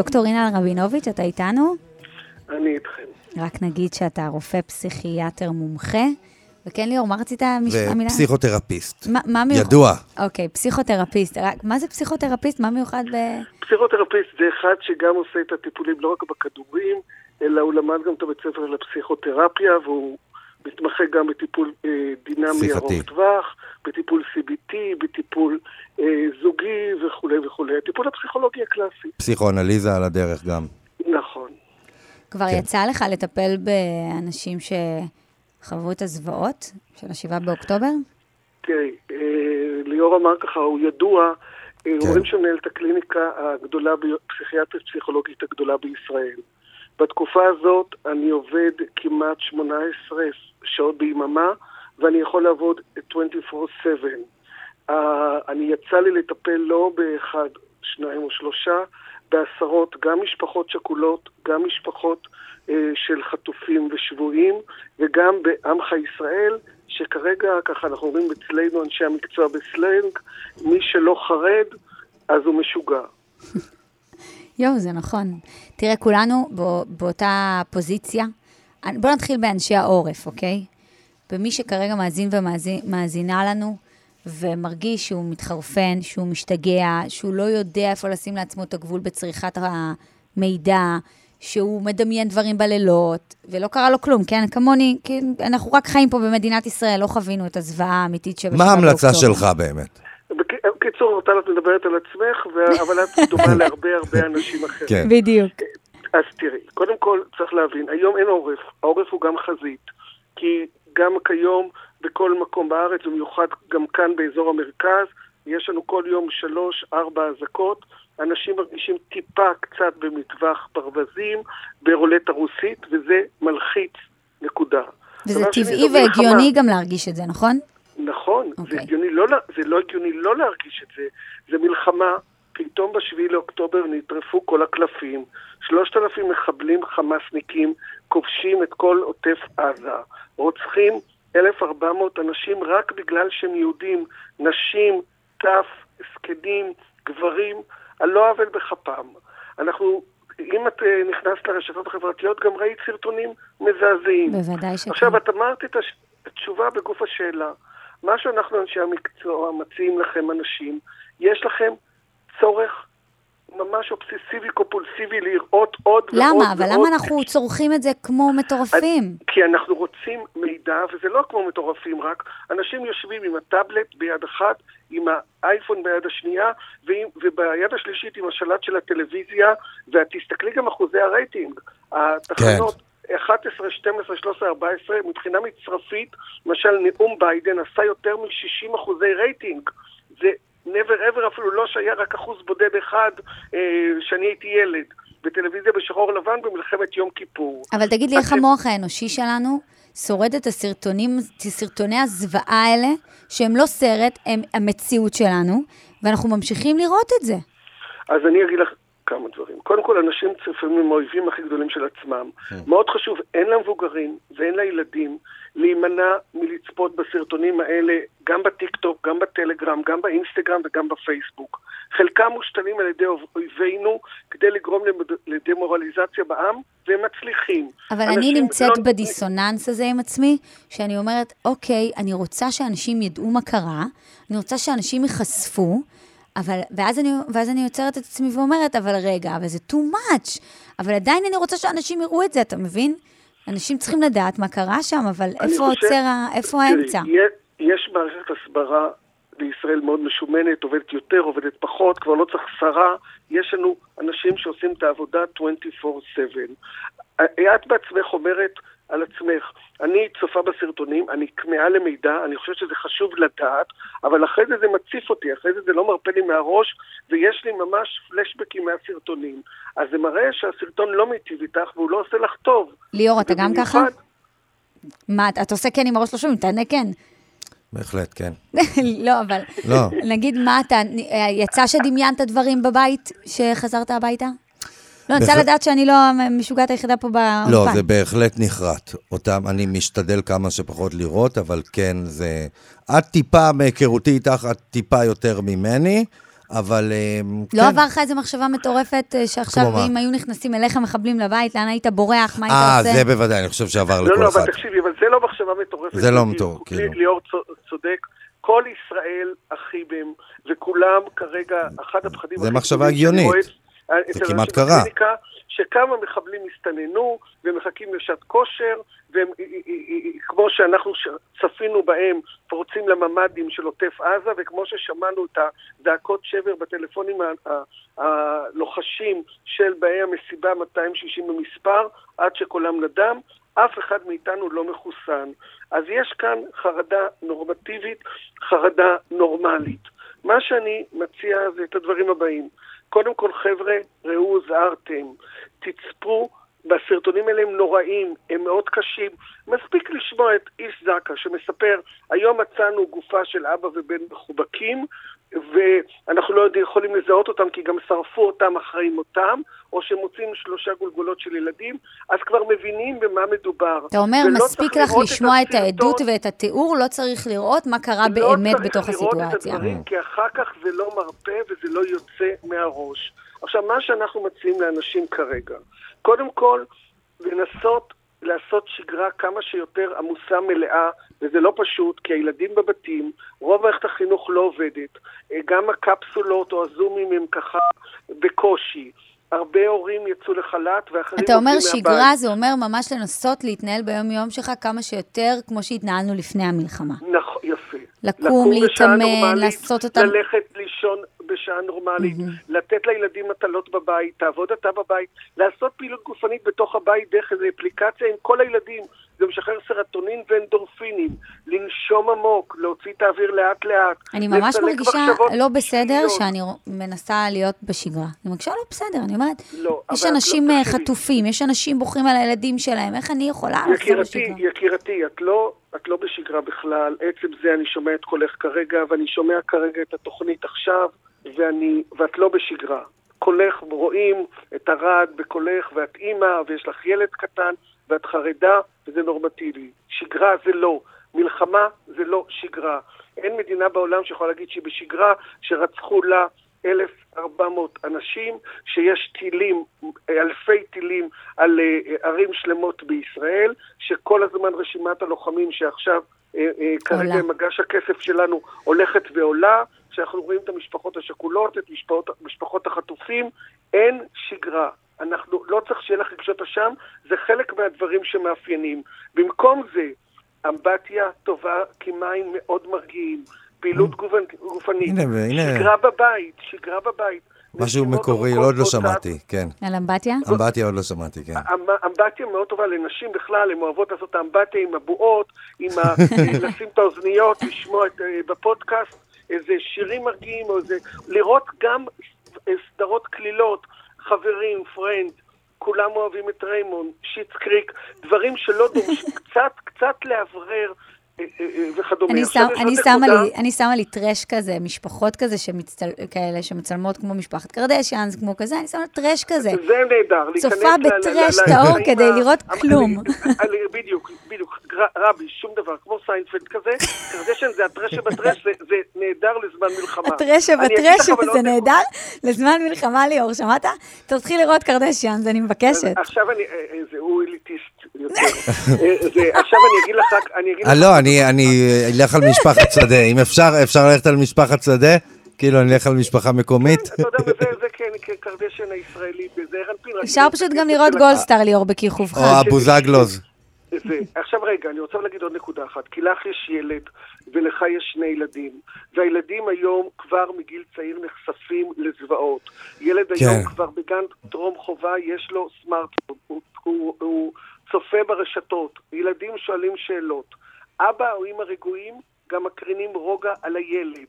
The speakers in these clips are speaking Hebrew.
דוקטור רינה רבינוביץ', אתה איתנו? אני איתכם. רק נגיד שאתה רופא פסיכיאטר מומחה. וכן, ליאור, מה רצית המילה? ופסיכותרפיסט. מה, מה מיוחד? ידוע. אוקיי, פסיכותרפיסט. רק, מה זה פסיכותרפיסט? מה מיוחד ב... פסיכותרפיסט זה אחד שגם עושה את הטיפולים לא רק בכדורים, אלא הוא למד גם את הבית ספר לפסיכותרפיה, והוא מתמחה גם בטיפול אה, דינמי שיחתי. ארוך טווח, בטיפול CBT, בטיפול אה, זוגי וכולי וכולי. הטיפול הפסיכולוגי הקלאסי. פסיכואנליזה על הדרך גם. נכון. כבר כן. יצא לך לטפל באנשים שחוו את הזוועות של השבעה באוקטובר? תראי, אה, ליאור אמר ככה, הוא ידוע, אה, כן. אומרים שהוא מנהל את הקליניקה הגדולה, ב- פסיכיאטרית פסיכולוגית הגדולה בישראל. בתקופה הזאת אני עובד כמעט 18 שעות ביממה, ואני יכול לעבוד 24/7. אה, אני יצא לי לטפל לא באחד, שניים או שלושה, בעשרות, גם משפחות שכולות, גם משפחות אה, של חטופים ושבויים, וגם בעמך ישראל, שכרגע, ככה אנחנו אומרים אצלנו, אנשי המקצוע בסלנג, מי שלא חרד, אז הוא משוגע. יואו, זה נכון. תראה, כולנו בא, באותה פוזיציה. בואו נתחיל באנשי העורף, אוקיי? במי שכרגע מאזין ומאזינה לנו, ומרגיש שהוא מתחרפן, שהוא משתגע, שהוא לא יודע איפה לשים לעצמו את הגבול בצריכת המידע, שהוא מדמיין דברים בלילות, ולא קרה לו כלום, כן? כמוני, כי אנחנו רק חיים פה במדינת ישראל, לא חווינו את הזוועה האמיתית שבשבעה מה ההמלצה באוקטובר. שלך באמת? בק- בקיצור, טל, את מדברת על עצמך, אבל את דומה להרבה הרבה אנשים אחרים. כן. בדיוק. אז תראי, קודם כל צריך להבין, היום אין עורף, העורף הוא גם חזית. כי גם כיום בכל מקום בארץ, במיוחד גם כאן באזור המרכז, יש לנו כל יום שלוש, ארבע אזעקות. אנשים מרגישים טיפה קצת במטווח ברווזים, ברולטה רוסית, וזה מלחיץ, נקודה. וזה טבעי. והגיוני גם להרגיש את זה, נכון? נכון, אוקיי. זה, הגיוני לא, זה לא הגיוני לא להרגיש את זה. זה מלחמה, פתאום בשביעי לאוקטובר נטרפו כל הקלפים, שלושת אלפים מחבלים חמאסניקים כובשים את כל עוטף עזה, רוצחים 1,400 אנשים רק בגלל שהם יהודים, נשים, טף, זקנים, גברים, על לא עוול בכפם. אנחנו, אם את אה, נכנסת לרשתות החברתיות, גם ראית סרטונים מזעזעים. בוודאי שכן. עכשיו, את אמרת את. התשובה בגוף השאלה. מה שאנחנו, אנשי המקצוע, מציעים לכם, אנשים, יש לכם צורך ממש אובססיבי קופולסיבי לראות עוד ועוד ועוד. למה? אבל למה אנחנו צורכים את זה כמו מטורפים? כי אנחנו רוצים מידע, וזה לא כמו מטורפים רק, אנשים יושבים עם הטאבלט ביד אחת, עם האייפון ביד השנייה, ועם, וביד השלישית עם השלט של הטלוויזיה, ואת תסתכלי גם אחוזי הרייטינג. התחנות... 11, 12, 13, 14, מבחינה מצרפית, למשל נאום ביידן עשה יותר מ-60 אחוזי רייטינג. זה never ever אפילו לא שהיה רק אחוז בודד אחד אה, שאני הייתי ילד. בטלוויזיה בשחור לבן במלחמת יום כיפור. אבל תגיד לי, איך אתם- המוח האנושי שלנו שורד את הסרטונים, את סרטוני הזוועה האלה, שהם לא סרט, הם המציאות שלנו, ואנחנו ממשיכים לראות את זה. אז אני אגיד לך כמה דברים. קודם כל, אנשים לפעמים הם האויבים הכי גדולים של עצמם. מאוד חשוב, אין למבוגרים ואין לילדים להימנע מלצפות בסרטונים האלה, גם בטיקטוק, גם בטלגרם, גם באינסטגרם וגם בפייסבוק. חלקם מושתלים על ידי אויבינו כדי לגרום למד- לדמורליזציה בעם, והם מצליחים. אבל אני נמצאת לא- בדיסוננס הזה עם עצמי, שאני אומרת, אוקיי, אני רוצה שאנשים ידעו מה קרה, אני רוצה שאנשים ייחשפו, אבל, ואז אני, ואז אני יוצרת את עצמי ואומרת, אבל רגע, אבל זה too much. אבל עדיין אני רוצה שאנשים יראו את זה, אתה מבין? אנשים צריכים לדעת מה קרה שם, אבל איפה חושב- עוצר, איפה תראי, האמצע? יש מערכת הסברה בישראל מאוד משומנת, עובדת יותר, עובדת פחות, כבר לא צריך שרה. יש לנו אנשים שעושים את העבודה 24/7. את בעצמך אומרת על עצמך, אני צופה בסרטונים, אני כמהה למידע, אני חושבת שזה חשוב לדעת, אבל אחרי זה זה מציף אותי, אחרי זה זה לא מרפה לי מהראש, ויש לי ממש פלשבקים מהסרטונים. אז זה מראה שהסרטון לא מיטיב איתך והוא לא עושה לך טוב. ליאור, אתה גם ככה? מה, אתה עושה כן עם הראש לא שומעים, תענה כן. בהחלט, כן. לא, אבל... לא. נגיד, מה אתה, יצא שדמיינת דברים בבית שחזרת הביתה? לא, אני רוצה לדעת שאני לא המשוגעת היחידה פה באולפן. לא, זה בהחלט נחרט. אותם, אני משתדל כמה שפחות לראות, אבל כן, זה... את טיפה, מהיכרותי איתך, את טיפה יותר ממני, אבל אה, לא כן. עבר לך איזה מחשבה מטורפת אה, שעכשיו? אם היו נכנסים אליך מחבלים לבית, לאן היית בורח, מה היית אה, עושה? זה בוודאי, אני חושב שעבר לא, לכל לא, אחד. אבל תקשיבי, אבל זה לא מחשבה מטורפת. זה לא מטורף, כאילו. ליאור צו- צודק. כל ישראל אחים הם, וכולם כרגע, אחד הפחדים... זה מחשבה הגיונית. זה כמעט אנשים קרה. שכמה מחבלים הסתננו ומחכים לשעת כושר, והם, אה, אה, אה, כמו שאנחנו צפינו בהם, פורצים לממ"דים של עוטף עזה, וכמו ששמענו את הזעקות שבר בטלפונים הלוחשים של באי המסיבה 260 במספר, עד שקולם נדם, אף אחד מאיתנו לא מחוסן. אז יש כאן חרדה נורמטיבית, חרדה נורמלית. מה שאני מציע זה את הדברים הבאים. קודם כל, חבר'ה, ראו הוזהרתם. תצפו, והסרטונים האלה הם נוראים, הם מאוד קשים. מספיק לשמוע את איש זקה שמספר, היום מצאנו גופה של אבא ובן מחובקים, ואנחנו לא יכולים לזהות אותם כי גם שרפו אותם אחרי מותם, או שמוצאים שלושה גולגולות של ילדים, אז כבר מבינים במה מדובר. אתה אומר, מספיק לך לשמוע את הסרטון, העדות ואת התיאור, לא צריך לראות מה קרה באמת בתוך לא צריך לראות את הסיטואציה. הדברים, כי אחר כך זה לא מרפה וזה לא יוצא מהראש. עכשיו, מה שאנחנו מציעים לאנשים כרגע, קודם כל, לנסות לעשות שגרה כמה שיותר עמוסה מלאה, וזה לא פשוט, כי הילדים בבתים, רוב מערכת החינוך לא עובדת, אה, גם הקפסולות או הזומים הם ככה בקושי. הרבה הורים יצאו לחל"ת ואחרים אתה אומר שגרה, מהבית. זה אומר ממש לנסות להתנהל ביום-יום שלך כמה שיותר כמו שהתנהלנו לפני המלחמה. נכון, יפה. לקום, להתאמן, לעשות אותם- ללכת לישון בשעה נורמלית, לתת לילדים מטלות בבית, תעבוד אתה בבית, לעשות פעילות גופנית בתוך הבית דרך איזו אפליקציה עם כל הילדים. זה משחרר סרטונין ואנדורפינים, לנשום עמוק, להוציא את האוויר לאט-לאט. אני ממש מרגישה לא בסדר שליליות. שאני מנסה להיות בשגרה. אני מרגישה לא בסדר, אני אומרת, לא, יש את אנשים לא. חטופים, יש אנשים בוכים על הילדים שלהם, איך אני יכולה לחזור יקירתי, לשגרה? יקירתי, את לא, את לא בשגרה בכלל. עצם זה אני שומע את קולך כרגע, ואני שומע כרגע את התוכנית עכשיו, ואני, ואת לא בשגרה. קולך, רואים את הרעד בקולך, ואת אימא, ויש לך ילד קטן, ואת חרדה, וזה נורמטיבי. שגרה זה לא. מלחמה זה לא שגרה. אין מדינה בעולם שיכולה להגיד שהיא בשגרה, שרצחו לה 1,400 אנשים, שיש טילים, אלפי טילים על אה, ערים שלמות בישראל, שכל הזמן רשימת הלוחמים שעכשיו אה, אה, כרגע מגש הכסף שלנו הולכת ועולה, שאנחנו רואים את המשפחות השכולות, את משפחות, משפחות החטופים, אין שגרה. אנחנו, לא צריך שיהיה לך רגשות אשם, זה חלק מהדברים שמאפיינים. במקום זה, אמבטיה טובה כמים מאוד מרגיעים, פעילות גופנ- גופנית, שגרה בבית, שגרה בבית. משהו מקורי, עוד לא בהוצאת- שמעתי, כן. על אמבטיה? אמבטיה עוד לא שמעתי, כן. אמ- אמבטיה מאוד טובה לנשים בכלל, הן אוהבות לעשות את האמבטיה עם הבועות, עם ה... לשים את האוזניות, לשמוע אה, בפודקאסט איזה שירים מרגיעים, או איזה... לראות גם אה, סדרות קלילות, חברים, Friends, כולם אוהבים את ריימון, Schitt's Creek, דברים שלא דורשים קצת, קצת לאוורר וכדומה. אני, שם, אני, שמה. לי, אני שמה לי trash כזה, משפחות כזה שמצל, כאלה שמצלמות כמו משפחת קרדשיאנס, כמו כזה, אני שמה trash כזה. זה נהדר, צופה ב trash טהור כדי לראות כלום. בדיוק, בדיוק, רבי, שום דבר, כמו סיינפלד כזה, קרדשן זה ה trash שב trash, זה- נהדר לזמן מלחמה. ה trash שב trash זה. נהדר, לזמן מלחמה ליאור, שמעת? תתחיל לראות קרדשיאנס, אני מבקשת. עכשיו אני, אה, אה, זה הוא אליטיסט עכשיו אני אגיד לך רק, אני אגיד אה, לך... לא, אני אני אלך על משפחת שדה. אם אפשר, אפשר ללכת על משפחת שדה? כאילו, אני אלך על משפחה מקומית? אתה יודע, וזה זה כן, כן, קרדשן הישראלי, וזה ערן פין. רק אפשר פשוט גם לראות גולדסטאר ליאור בכיכובך. או הבוזגלוז. זה. עכשיו רגע, אני רוצה להגיד עוד נקודה אחת. כי לך יש ילד, ולך יש שני ילדים. והילדים היום כבר מגיל צעיר נחשפים לזוועות. ילד כן. היום כבר בגן טרום חובה, יש לו סמארטפון. הוא, הוא, הוא צופה ברשתות. ילדים שואלים שאלות. אבא או אמא רגועים, גם מקרינים רוגע על הילד.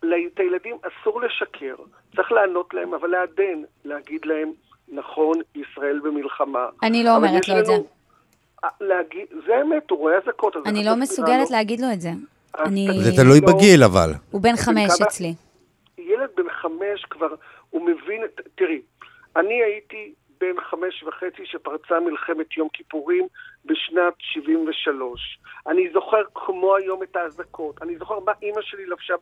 את הילדים אסור לשקר, צריך לענות להם, אבל לעדן, להגיד להם, נכון, ישראל במלחמה. אני לא אומרת לו את זה. להגיד, זה האמת, הוא רואה אזעקות. אז אני לא מסוגלת לו? להגיד לו את זה. אני... זה תלוי לא. בגיל, אבל. הוא בן חמש אצלי. ילד בן חמש כבר, הוא מבין, את- תראי, אני הייתי בן חמש וחצי שפרצה מלחמת יום כיפורים, בשנת 73. אני זוכר כמו היום את האזעקות, אני זוכר מה אימא שלי לבשה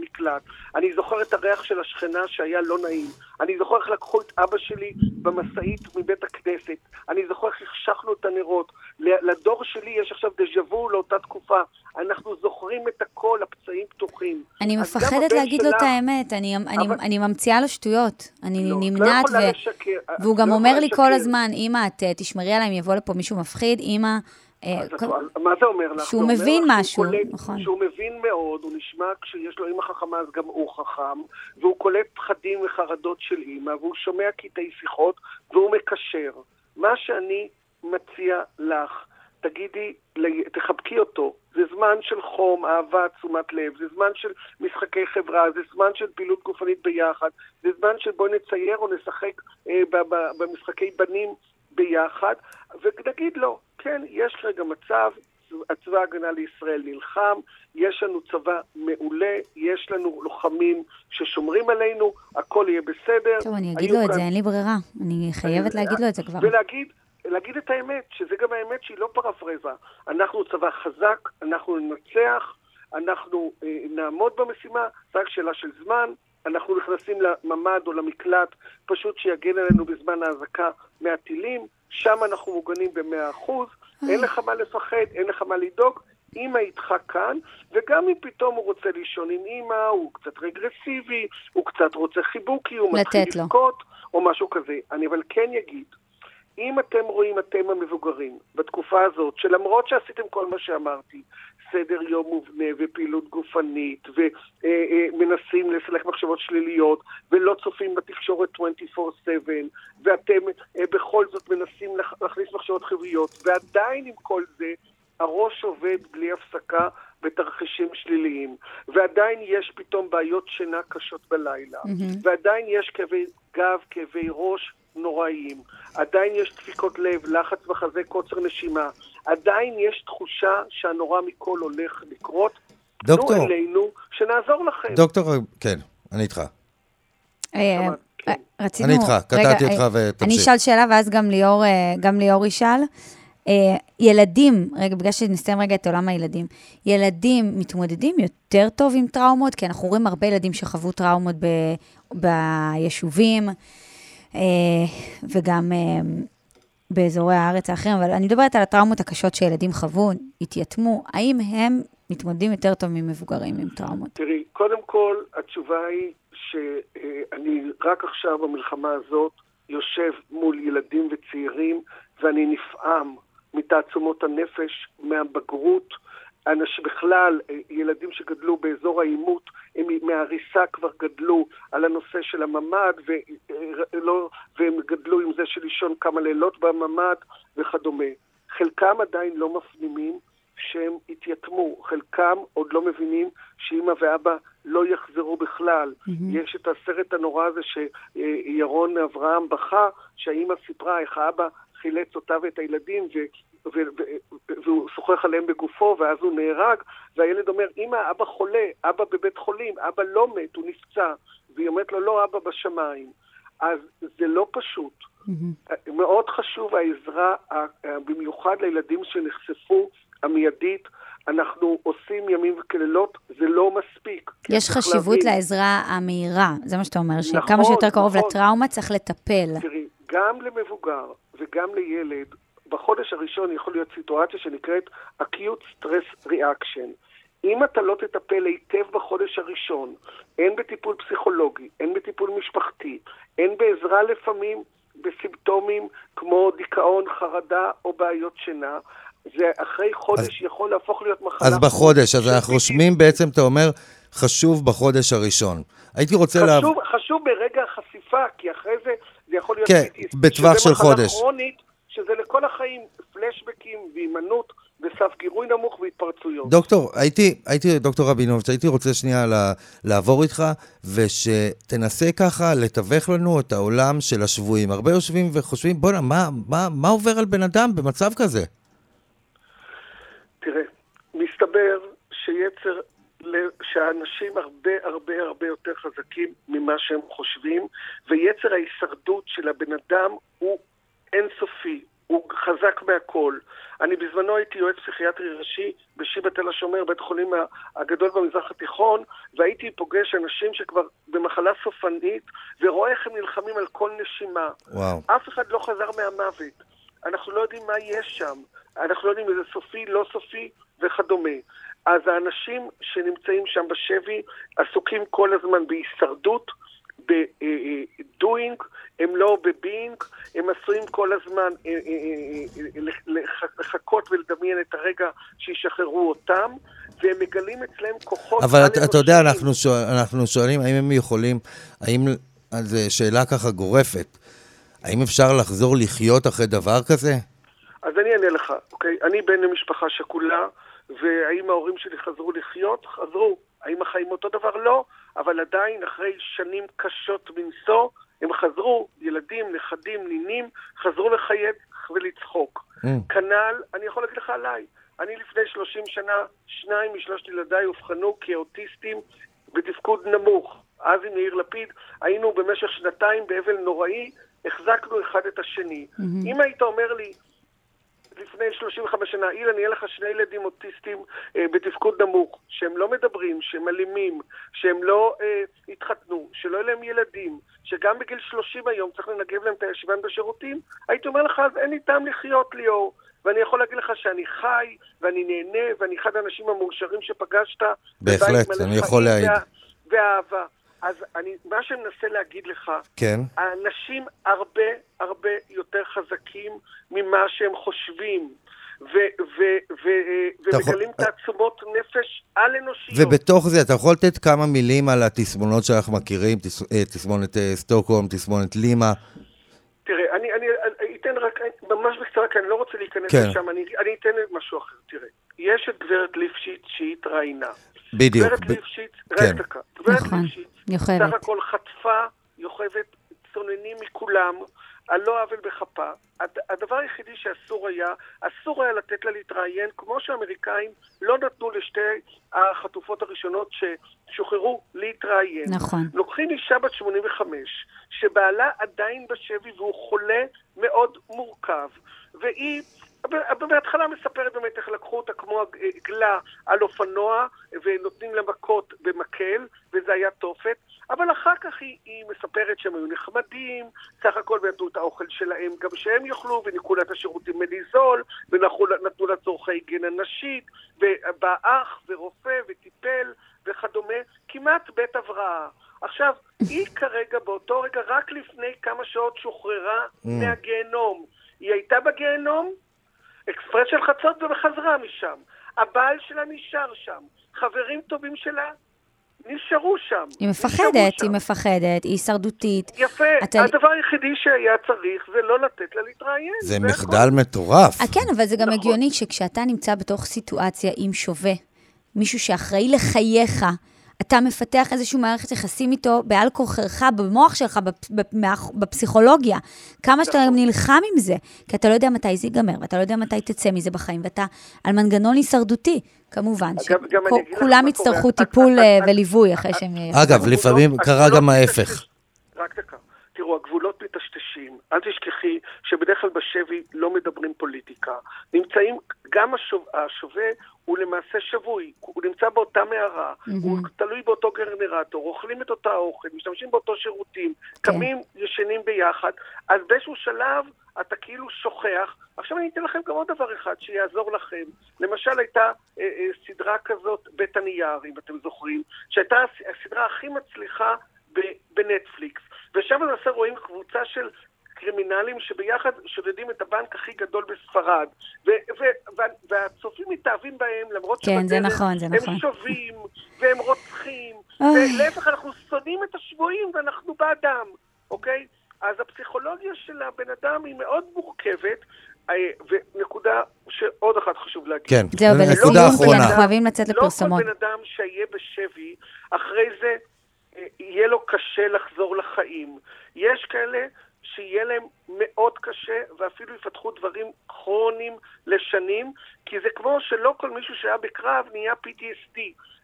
במקלט, אני זוכר את הריח של השכנה שהיה לא נעים, אני זוכר איך לקחו את אבא שלי במשאית מבית הכנסת, אני זוכר איך החשכנו את הנרות. לדור שלי יש עכשיו דז'ה וו לאותה תקופה, אנחנו זוכרים את הכל, הפצעים פתוחים. אני מפחדת להגיד שלך, לו את האמת, אני, אבל... אני, אני ממציאה לו שטויות, אני לא, לא נמנעת, לא ו... לשקר, והוא גם לא אומר לי כל הזמן, אמא, אה, תשמרי עליי אם יבוא לפה מישהו מפחיד, אמא... אה, מה זה אומר לך? שהוא מבין משהו, נכון. שהוא מבין מאוד, הוא נשמע כשיש לו אימא חכמה אז גם הוא חכם, והוא קולט פחדים וחרדות של אימא, והוא שומע קטעי שיחות, והוא מקשר. מה שאני מציע לך, תגידי, תחבקי אותו. זה זמן של חום, אהבה, תשומת לב, זה זמן של משחקי חברה, זה זמן של פעילות גופנית ביחד, זה זמן של בואי נצייר או נשחק אה, במשחקי בנים ביחד, ונגיד לו, כן, יש רגע מצב, צבא ההגנה לישראל נלחם, יש לנו צבא מעולה, יש לנו לוחמים ששומרים עלינו, הכל יהיה בסדר. טוב, אני אגיד לו את זה, אין לי ברירה. אני חייבת להגיד לו את זה כבר. ולהגיד, להגיד את האמת, שזה גם האמת שהיא לא פרפרזה. אנחנו צבא חזק, אנחנו ננצח, אנחנו אה, נעמוד במשימה, רק שאלה של זמן. אנחנו נכנסים לממ"ד או למקלט, פשוט שיגן עלינו בזמן האזעקה מהטילים, שם אנחנו מוגנים במאה אחוז, אין לך מה לפחד, אין לך מה לדאוג, אמא איתך כאן, וגם אם פתאום הוא רוצה לישון עם אמא, הוא קצת רגרסיבי, הוא קצת רוצה חיבוקי, הוא מתחיל לבכות, או משהו כזה. אני אבל כן אגיד, אם אתם רואים, אתם המבוגרים, בתקופה הזאת, שלמרות שעשיתם כל מה שאמרתי, סדר יום מובנה ופעילות גופנית, ומנסים לסלח מחשבות שליליות, ולא צופים בתקשורת 24/7, ואתם אה, בכל זאת מנסים להכניס מחשבות חיוביות, ועדיין עם כל זה, הראש עובד בלי הפסקה בתרחישים שליליים, ועדיין יש פתאום בעיות שינה קשות בלילה, mm-hmm. ועדיין יש כאבי גב, כאבי ראש נוראיים, עדיין יש דפיקות לב, לחץ בחזה, קוצר נשימה, עדיין יש תחושה שהנורא מכל הולך לקרות. דוקטור. תנו אלינו, שנעזור לכם. דוקטור, כן, אני איתך. אה, אה, כן. רצינו... אני איתך, קטעתי אותך ותמשיך. אני אשאל שאלה ואז גם ליאור, אה, גם ליאור ישאל. ילדים, רגע, בגלל שנסיים רגע את עולם הילדים, ילדים מתמודדים יותר טוב עם טראומות, כי אנחנו רואים הרבה ילדים שחוו טראומות ב, ביישובים, וגם באזורי הארץ האחרים, אבל אני מדברת על הטראומות הקשות שילדים חוו, התייתמו, האם הם מתמודדים יותר טוב ממבוגרים עם טראומות? תראי, קודם כל, התשובה היא שאני רק עכשיו במלחמה הזאת יושב מול ילדים וצעירים, ואני נפעם מתעצומות הנפש, מהבגרות, אנשים בכלל, אה, ילדים שגדלו באזור העימות, הם מהריסה כבר גדלו על הנושא של הממ"ד, ולא, אה, והם גדלו עם זה של לישון כמה לילות בממ"ד וכדומה. חלקם עדיין לא מפנימים שהם התייתמו, חלקם עוד לא מבינים שאימא ואבא לא יחזרו בכלל. Mm-hmm. יש את הסרט הנורא הזה שירון אברהם בכה, שהאימא סיפרה איך האבא חילץ אותה ואת הילדים, והוא שוחח עליהם בגופו, ואז הוא נהרג, והילד אומר, אמא, אבא חולה, אבא בבית חולים, אבא לא מת, הוא נפצע. והיא אומרת לו, לא, אבא בשמיים. אז זה לא פשוט. Mm-hmm. מאוד חשוב העזרה, במיוחד לילדים שנחשפו המיידית. אנחנו עושים ימים וכלילות, זה לא מספיק. יש חשיבות להבין. לעזרה המהירה, זה מה שאתה אומר, נכון, שכמה שיותר קרוב נכון. לטראומה צריך לטפל. תראי, גם למבוגר וגם לילד, בחודש הראשון יכול להיות סיטואציה שנקראת acute stress reaction. אם אתה לא תטפל היטב בחודש הראשון, הן בטיפול פסיכולוגי, הן בטיפול משפחתי, הן בעזרה לפעמים בסימפטומים כמו דיכאון, חרדה או בעיות שינה, זה אחרי חודש אז, יכול להפוך להיות מחלה. אז בחודש, אז אנחנו רושמים בעצם, אתה אומר, חשוב בחודש הראשון. הייתי רוצה חשוב, לה... חשוב ברגע החשיפה, כי אחרי זה זה יכול להיות... כן, בטווח של חודש. שזה מחלה כרונית, שזה לכל החיים פלשבקים והימנעות וסף גירוי נמוך והתפרצויות. דוקטור, הייתי, הייתי דוקטור רבינוביץ', הייתי רוצה שנייה לה, לעבור איתך, ושתנסה ככה לתווך לנו את העולם של השבויים. הרבה יושבים וחושבים, בואנה, מה, מה, מה עובר על בן אדם במצב כזה? תראה, מסתבר שיצר שהאנשים הרבה הרבה הרבה יותר חזקים ממה שהם חושבים, ויצר ההישרדות של הבן אדם הוא אינסופי, הוא חזק מהכל. אני בזמנו הייתי יועץ פסיכיאטרי ראשי בשיבא תל השומר, בית החולים הגדול במזרח התיכון, והייתי פוגש אנשים שכבר במחלה סופנית, ורואה איך הם נלחמים על כל נשימה. וואו. אף אחד לא חזר מהמוות. אנחנו לא יודעים מה יש שם. אנחנו לא יודעים אם זה סופי, לא סופי וכדומה. אז האנשים שנמצאים שם בשבי עסוקים כל הזמן בהישרדות, ב-doing, הם לא ב-being, הם עשויים כל הזמן אה, אה, אה, לחכות ולדמיין את הרגע שישחררו אותם, והם מגלים אצלם כוחות... אבל אתה, אתה יודע, אנחנו, שואל, אנחנו שואלים האם הם יכולים, האם, זו שאלה ככה גורפת, האם אפשר לחזור לחיות אחרי דבר כזה? אז אני אענה לך, אוקיי? אני בן למשפחה שכולה, והאם ההורים שלי חזרו לחיות? חזרו. האם החיים אותו דבר? לא. אבל עדיין, אחרי שנים קשות מנשוא, הם חזרו, ילדים, נכדים, נינים, חזרו לחייך ולצחוק. Mm. כנ"ל, אני יכול להגיד לך עליי. אני לפני 30 שנה, שניים משלושת ילדיי אובחנו כאוטיסטים בתפקוד נמוך. אז עם יאיר לפיד היינו במשך שנתיים באבל נוראי, החזקנו אחד את השני. Mm-hmm. אם היית אומר לי, לפני 35 שנה, אילן, יהיה לך שני ילדים אוטיסטים אה, בתפקוד נמוך, שהם לא מדברים, שהם אלימים, שהם לא אה, התחתנו, שלא יהיו להם ילדים, שגם בגיל 30 היום צריך לנגב להם את הישיבן בשירותים, הייתי אומר לך, אז אין לי טעם לחיות, ליאור. ואני יכול להגיד לך שאני חי, ואני נהנה, ואני אחד האנשים המאושרים שפגשת. בהחלט, אני יכול להעיד. ואהבה. אז אני, מה שאני מנסה להגיד לך, כן. האנשים הרבה הרבה יותר חזקים ממה שהם חושבים. ו- ו- ו- ומגלים תעצומות נפש על-אנושיות. ובתוך זה, אתה יכול לתת כמה מילים על התסמונות שאנחנו מכירים, תס... אה, תסמונת אה, סטוקהולם, תסמונת לימה? תראה, אני, אני, אני אתן רק, ממש בקצרה, כי אני לא רוצה להיכנס כן. לשם, אני, אני אתן משהו אחר. תראה, יש את גברת ליפשיץ שהיא התראיינה. בדיוק. גברת ב... ליפשיץ, כן. רק דקה. גברת נכון, ליפשיץ, יוכבת. סך הכל חטפה, יוכבת, צוננים מכולם. על לא עוול בכפה. הדבר היחידי שאסור היה, אסור היה לתת לה להתראיין, כמו שהאמריקאים לא נתנו לשתי החטופות הראשונות ששוחררו להתראיין. נכון. לוקחים אישה בת 85, שבעלה עדיין בשבי והוא חולה מאוד מורכב, והיא... בהתחלה מספרת באמת איך לקחו אותה כמו עגלה על אופנוע ונותנים לה מכות במקל, וזה היה תופת. אבל אחר כך היא, היא מספרת שהם היו נחמדים, סך הכל נתנו את האוכל שלהם גם שהם יאכלו, וניקו לה את השירותים מליזול, ונתנו לה צורכי היגיינה נשית, ובא אח ורופא וטיפל וכדומה, כמעט בית הבראה. עכשיו, היא כרגע, באותו רגע, רק לפני כמה שעות שוחררה mm. מהגיהנום. היא הייתה בגיהנום, אקספרס של חצות וחזרה משם. הבעל שלה נשאר שם. חברים טובים שלה נשארו שם. היא מפחדת, היא מפחדת, היא הישרדותית. יפה, אתה... הדבר היחידי שהיה צריך זה לא לתת לה להתראיין. זה, זה מחדל הכל. מטורף. 아, אה, כן, אבל זה גם נכון. הגיוני שכשאתה נמצא בתוך סיטואציה עם שווה, מישהו שאחראי לחייך, אתה מפתח איזושהי מערכת יחסים איתו בעל כורחך, במוח שלך, בפסיכולוגיה. כמה שאתה נכון. נלחם עם זה, כי אתה לא יודע מתי זה ייגמר, ואתה לא יודע מתי תצא מזה בחיים, ואתה על מנגנון הישרדותי, כמובן, שכולם יצטרכו טיפול אה, וליווי אחרי שהם... אגב, לפעמים קרה גם ההפך. רק דקה. תראו, מטשטשים. אל תשכחי שבדרך כלל בשבי לא מדברים פוליטיקה. נמצאים, גם השווה הוא למעשה שבוי, הוא נמצא באותה מערה, mm-hmm. הוא תלוי באותו גנרטור, אוכלים את אותה אוכל, משתמשים באותו שירותים, כן. קמים, ישנים ביחד, אז באיזשהו שלב אתה כאילו שוכח. עכשיו אני אתן לכם גם עוד דבר אחד שיעזור לכם. למשל הייתה אה, אה, סדרה כזאת, בית הנייר, אם אתם זוכרים, שהייתה הסדרה הכי מצליחה בנטפליקס, ושם למעשה רואים קבוצה של קרימינלים שביחד שודדים את הבנק הכי גדול בספרד. ו- ו- והצופים מתאהבים בהם, למרות כן, שבדרך נכון, הם נכון. שווים, והם רוצחים, ולהפך, אנחנו שונאים את השבויים ואנחנו בעדם, אוקיי? אז הפסיכולוגיה של הבן אדם היא מאוד מורכבת, אה, ונקודה שעוד אחת חשוב להגיד. כן, זהו, ולסיום, כי אנחנו חייבים לצאת לפרסומות. לא כל בן אדם שיהיה בשבי, אחרי זה אה, יהיה לו קשה לחזור לחיים. יש כאלה שיהיה להם מאוד קשה, ואפילו יפתחו דברים כרוניים לשנים, כי זה כמו שלא כל מישהו שהיה בקרב נהיה PTSD.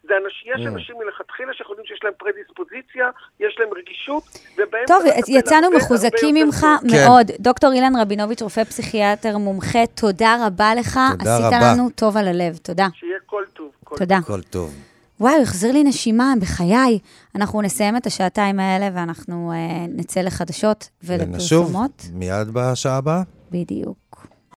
זה אנשים, יש Mm. אנשים מלכתחילה שאנחנו יודעים שיש להם פרדיספוזיציה, יש להם רגישות, ובהם... טוב, יצאנו מחוזקים ממך טוב. כן. מאוד. דוקטור אילן רבינוביץ', רופא פסיכיאטר מומחה, תודה רבה לך. תודה עשית רבה. לנו טוב על הלב. תודה. שיהיה כל טוב. כל תודה. הכל טוב. וואי, הוא החזיר לי נשימה, בחיי. אנחנו נסיים את השעתיים האלה ואנחנו אה, נצא לחדשות ונשוב ולפרסומות. מיד בשעה הבאה. בדיוק.